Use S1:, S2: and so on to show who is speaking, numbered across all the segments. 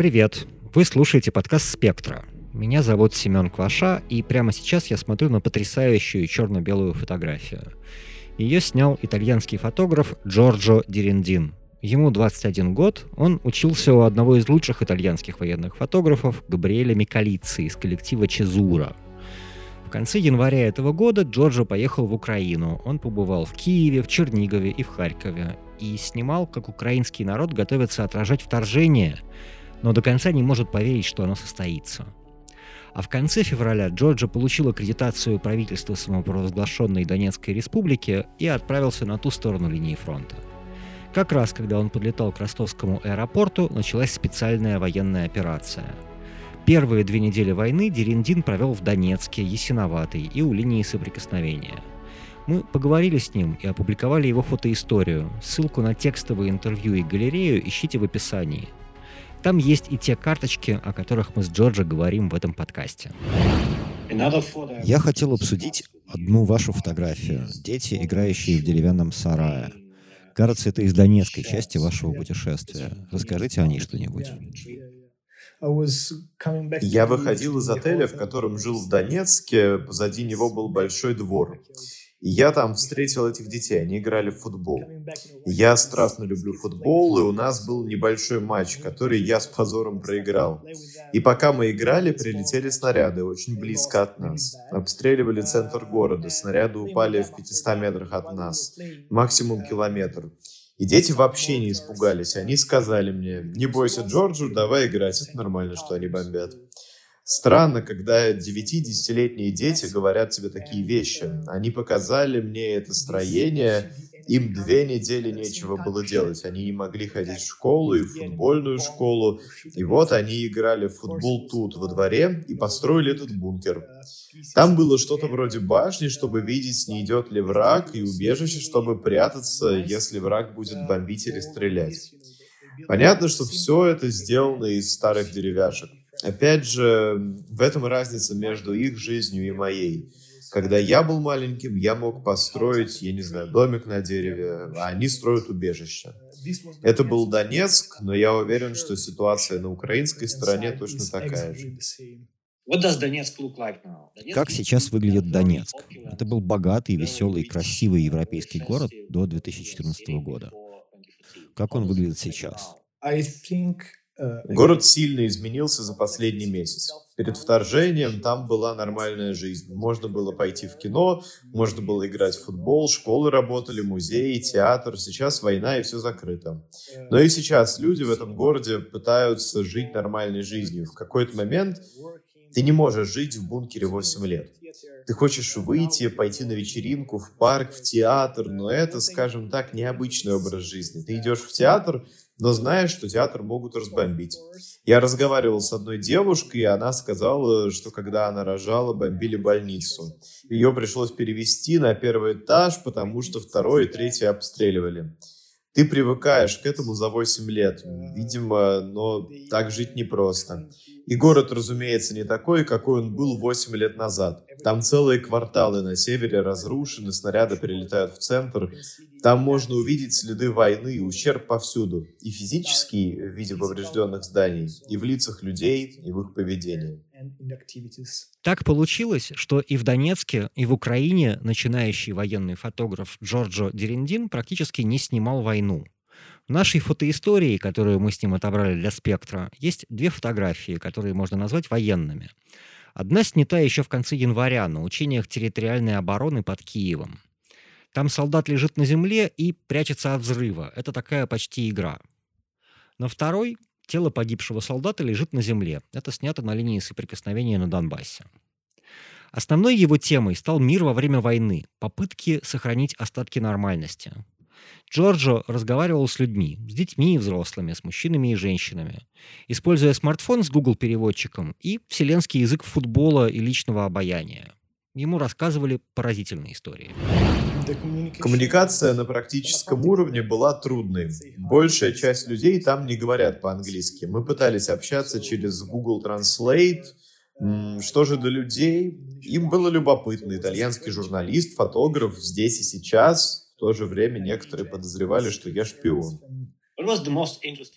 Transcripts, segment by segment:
S1: Привет! Вы слушаете подкаст «Спектра». Меня зовут Семен Кваша, и прямо сейчас я смотрю на потрясающую черно-белую фотографию. Ее снял итальянский фотограф Джорджо Дерендин. Ему 21 год, он учился у одного из лучших итальянских военных фотографов Габриэля Микалици из коллектива Чезура. В конце января этого года Джорджо поехал в Украину. Он побывал в Киеве, в Чернигове и в Харькове. И снимал, как украинский народ готовится отражать вторжение, но до конца не может поверить, что оно состоится. А в конце февраля Джорджо получил аккредитацию правительства самопровозглашенной Донецкой республики и отправился на ту сторону линии фронта. Как раз, когда он подлетал к ростовскому аэропорту, началась специальная военная операция. Первые две недели войны Дерендин провел в Донецке, Ясиноватой и у линии соприкосновения. Мы поговорили с ним и опубликовали его фотоисторию. Ссылку на текстовые интервью и галерею ищите в описании. Там есть и те карточки, о которых мы с Джорджа говорим в этом подкасте.
S2: Я хотел обсудить одну вашу фотографию. Дети, играющие в деревянном сарае. Кажется, это из донецкой части вашего путешествия. Расскажите о ней что-нибудь.
S3: Я выходил из отеля, в котором жил в Донецке. Позади него был большой двор. Я там встретил этих детей, они играли в футбол. Я страстно люблю футбол, и у нас был небольшой матч, который я с позором проиграл. И пока мы играли, прилетели снаряды очень близко от нас. Обстреливали центр города, снаряды упали в 500 метрах от нас, максимум километр. И дети вообще не испугались. Они сказали мне, не бойся Джорджу, давай играть, это нормально, что они бомбят. Странно, когда 9-10-летние дети говорят тебе такие вещи. Они показали мне это строение, им две недели нечего было делать. Они не могли ходить в школу и в футбольную школу. И вот они играли в футбол тут, во дворе, и построили этот бункер. Там было что-то вроде башни, чтобы видеть, не идет ли враг, и убежище, чтобы прятаться, если враг будет бомбить или стрелять. Понятно, что все это сделано из старых деревяшек. Опять же, в этом разница между их жизнью и моей. Когда я был маленьким, я мог построить, я не знаю, домик на дереве, а они строят убежище. Это был Донецк, но я уверен, что ситуация на украинской стороне точно такая же.
S2: Как сейчас выглядит Донецк? Это был богатый, веселый, красивый европейский город до 2014 года. Как он выглядит сейчас?
S3: Э, Город сильно изменился за последний месяц. Перед вторжением там была нормальная жизнь. Можно было пойти в кино, можно было играть в футбол, школы работали, музеи, театр. Сейчас война и все закрыто. Но и сейчас люди в этом городе пытаются жить нормальной жизнью. В какой-то момент ты не можешь жить в бункере 8 лет. Ты хочешь выйти, пойти на вечеринку, в парк, в театр, но это, скажем так, необычный образ жизни. Ты идешь в театр, но знаешь, что театр могут разбомбить. Я разговаривал с одной девушкой, и она сказала, что когда она рожала, бомбили больницу. Ее пришлось перевести на первый этаж, потому что второй и третий обстреливали. Ты привыкаешь к этому за 8 лет, видимо, но так жить непросто. И город, разумеется, не такой, какой он был 8 лет назад. Там целые кварталы на севере разрушены, снаряды прилетают в центр. Там можно увидеть следы войны и ущерб повсюду. И физический в виде поврежденных зданий, и в лицах людей, и в их поведении.
S1: Так получилось, что и в Донецке, и в Украине начинающий военный фотограф Джорджо Дерендин практически не снимал войну. В нашей фотоистории, которую мы с ним отобрали для «Спектра», есть две фотографии, которые можно назвать военными. Одна снята еще в конце января на учениях территориальной обороны под Киевом. Там солдат лежит на земле и прячется от взрыва. Это такая почти игра. На второй Тело погибшего солдата лежит на земле. Это снято на линии соприкосновения на Донбассе. Основной его темой стал мир во время войны, попытки сохранить остатки нормальности. Джорджо разговаривал с людьми, с детьми и взрослыми, с мужчинами и женщинами, используя смартфон с Google переводчиком и вселенский язык футбола и личного обаяния. Ему рассказывали поразительные истории.
S3: Коммуникация на практическом уровне была трудной. Большая часть людей там не говорят по-английски. Мы пытались общаться через Google Translate. Что же до людей? Им было любопытно. Итальянский журналист, фотограф здесь и сейчас. В то же время некоторые подозревали, что я шпион.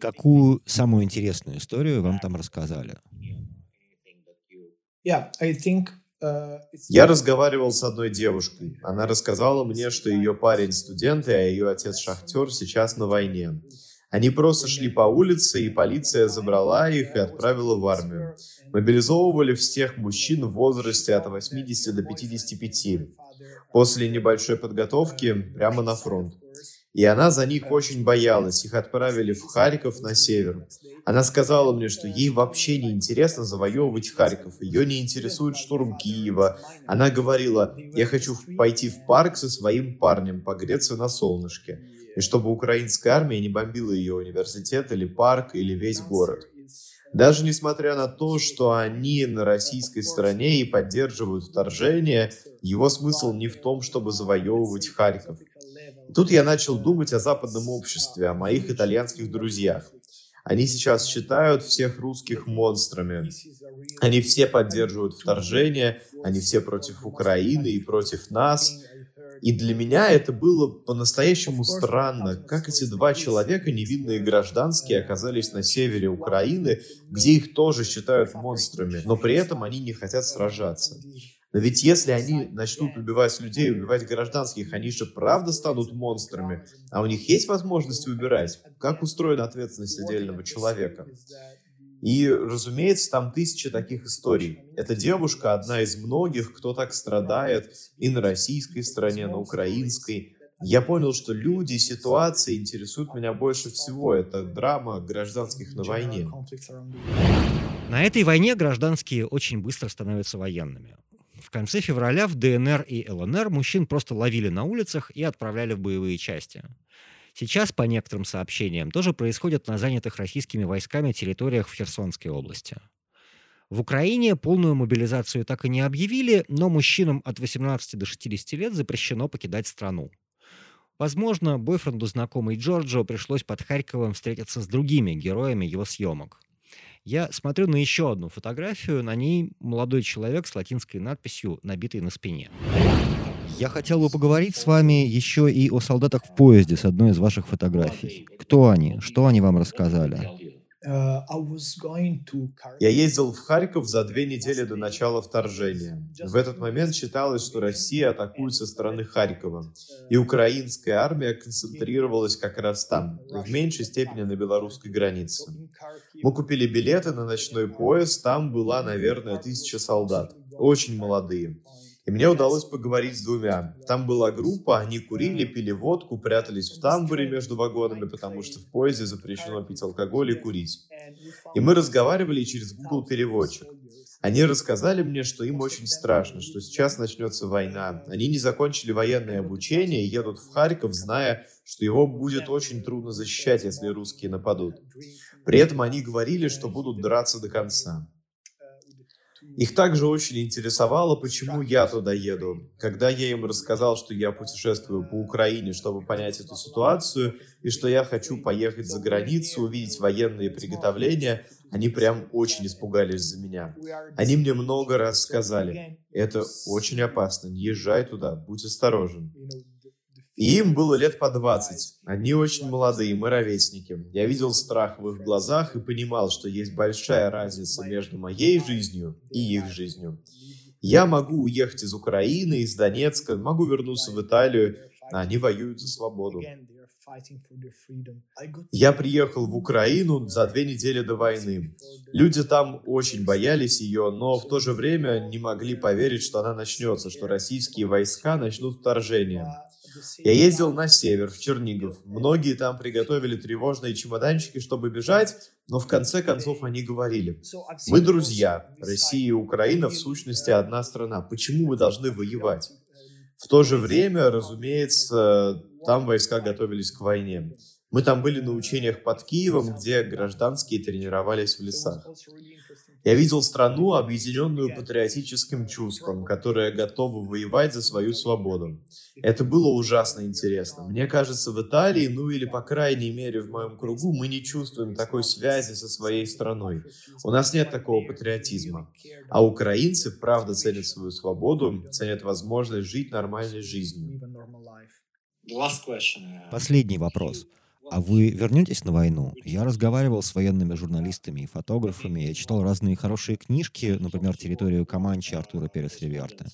S2: Какую самую интересную историю вам там рассказали?
S3: Uh, Я разговаривал с одной девушкой. Она рассказала мне, что ее парень студент, а ее отец шахтер сейчас на войне. Они просто шли по улице, и полиция забрала их и отправила в армию. Мобилизовывали всех мужчин в возрасте от 80 до 55. После небольшой подготовки прямо на фронт. И она за них очень боялась. Их отправили в Харьков на север. Она сказала мне, что ей вообще не интересно завоевывать Харьков. Ее не интересует штурм Киева. Она говорила, я хочу пойти в парк со своим парнем, погреться на солнышке. И чтобы украинская армия не бомбила ее университет или парк или весь город. Даже несмотря на то, что они на российской стороне и поддерживают вторжение, его смысл не в том, чтобы завоевывать Харьков. Тут я начал думать о западном обществе, о моих итальянских друзьях. Они сейчас считают всех русских монстрами. Они все поддерживают вторжение, они все против Украины и против нас. И для меня это было по-настоящему странно, как эти два человека, невинные гражданские, оказались на севере Украины, где их тоже считают монстрами, но при этом они не хотят сражаться. Но ведь если они начнут убивать людей, убивать гражданских, они же правда станут монстрами, а у них есть возможность выбирать, как устроена ответственность отдельного человека. И, разумеется, там тысячи таких историй. Эта девушка одна из многих, кто так страдает и на российской стороне, на украинской. Я понял, что люди, ситуации интересуют меня больше всего. Это драма гражданских на войне.
S1: На этой войне гражданские очень быстро становятся военными. В конце февраля в ДНР и ЛНР мужчин просто ловили на улицах и отправляли в боевые части. Сейчас, по некоторым сообщениям, тоже происходит на занятых российскими войсками территориях в Херсонской области. В Украине полную мобилизацию так и не объявили, но мужчинам от 18 до 60 лет запрещено покидать страну. Возможно, бойфренду знакомой Джорджо пришлось под Харьковом встретиться с другими героями его съемок. Я смотрю на еще одну фотографию, на ней молодой человек с латинской надписью, набитой на спине.
S2: Я хотел бы поговорить с вами еще и о солдатах в поезде с одной из ваших фотографий. Кто они? Что они вам рассказали?
S3: Uh, Я ездил в Харьков за две недели до начала вторжения. В этот момент считалось, что Россия атакует со стороны Харькова, и украинская армия концентрировалась как раз там, в меньшей степени на белорусской границе. Мы купили билеты на ночной поезд, там была, наверное, тысяча солдат, очень молодые. И мне удалось поговорить с двумя. Там была группа, они курили, пили водку, прятались в тамбуре между вагонами, потому что в поезде запрещено пить алкоголь и курить. И мы разговаривали через Google переводчик. Они рассказали мне, что им очень страшно, что сейчас начнется война. Они не закончили военное обучение и едут в Харьков, зная, что его будет очень трудно защищать, если русские нападут. При этом они говорили, что будут драться до конца. Их также очень интересовало, почему я туда еду. Когда я им рассказал, что я путешествую по Украине, чтобы понять эту ситуацию, и что я хочу поехать за границу, увидеть военные приготовления, они прям очень испугались за меня. Они мне много раз сказали, это очень опасно, не езжай туда, будь осторожен. Им было лет по 20. Они очень молодые, мы ровесники. Я видел страх в их глазах и понимал, что есть большая разница между моей жизнью и их жизнью. Я могу уехать из Украины, из Донецка, могу вернуться в Италию, а они воюют за свободу. Я приехал в Украину за две недели до войны. Люди там очень боялись ее, но в то же время не могли поверить, что она начнется, что российские войска начнут вторжение. Я ездил на север, в Чернигов. Многие там приготовили тревожные чемоданчики, чтобы бежать, но в конце концов они говорили, мы друзья, Россия и Украина в сущности одна страна, почему мы должны воевать? В то же время, разумеется, там войска готовились к войне. Мы там были на учениях под Киевом, где гражданские тренировались в лесах. Я видел страну, объединенную патриотическим чувством, которая готова воевать за свою свободу. Это было ужасно интересно. Мне кажется, в Италии, ну или по крайней мере в моем кругу, мы не чувствуем такой связи со своей страной. У нас нет такого патриотизма. А украинцы, правда, ценят свою свободу, ценят возможность жить нормальной жизнью.
S2: Последний вопрос. А вы вернетесь на войну? Я разговаривал с военными журналистами и фотографами, я читал разные хорошие книжки, например, «Территорию Каманчи» Артура Перес Риверта.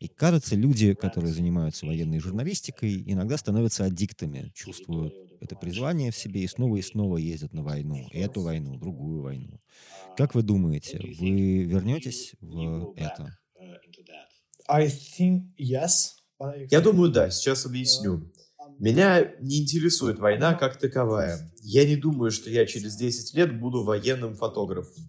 S2: И кажется, люди, которые занимаются военной журналистикой, иногда становятся аддиктами, чувствуют это призвание в себе и снова и снова ездят на войну. Эту войну, другую войну. Как вы думаете, вы вернетесь в это?
S3: Я думаю, да. Сейчас объясню. Меня не интересует война как таковая. Я не думаю, что я через 10 лет буду военным фотографом.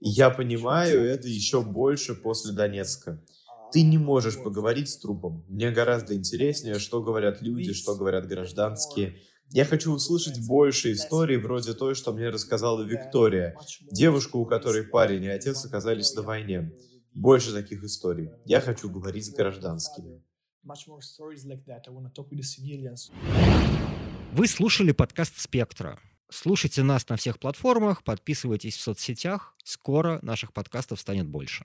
S3: Я понимаю это еще больше после Донецка. Ты не можешь поговорить с трупом. Мне гораздо интереснее, что говорят люди, что говорят гражданские. Я хочу услышать больше историй, вроде той, что мне рассказала Виктория, девушка, у которой парень и отец оказались на войне. Больше таких историй. Я хочу говорить с гражданскими.
S1: Вы слушали подкаст «Спектра». Слушайте нас на всех платформах, подписывайтесь в соцсетях. Скоро наших подкастов станет больше.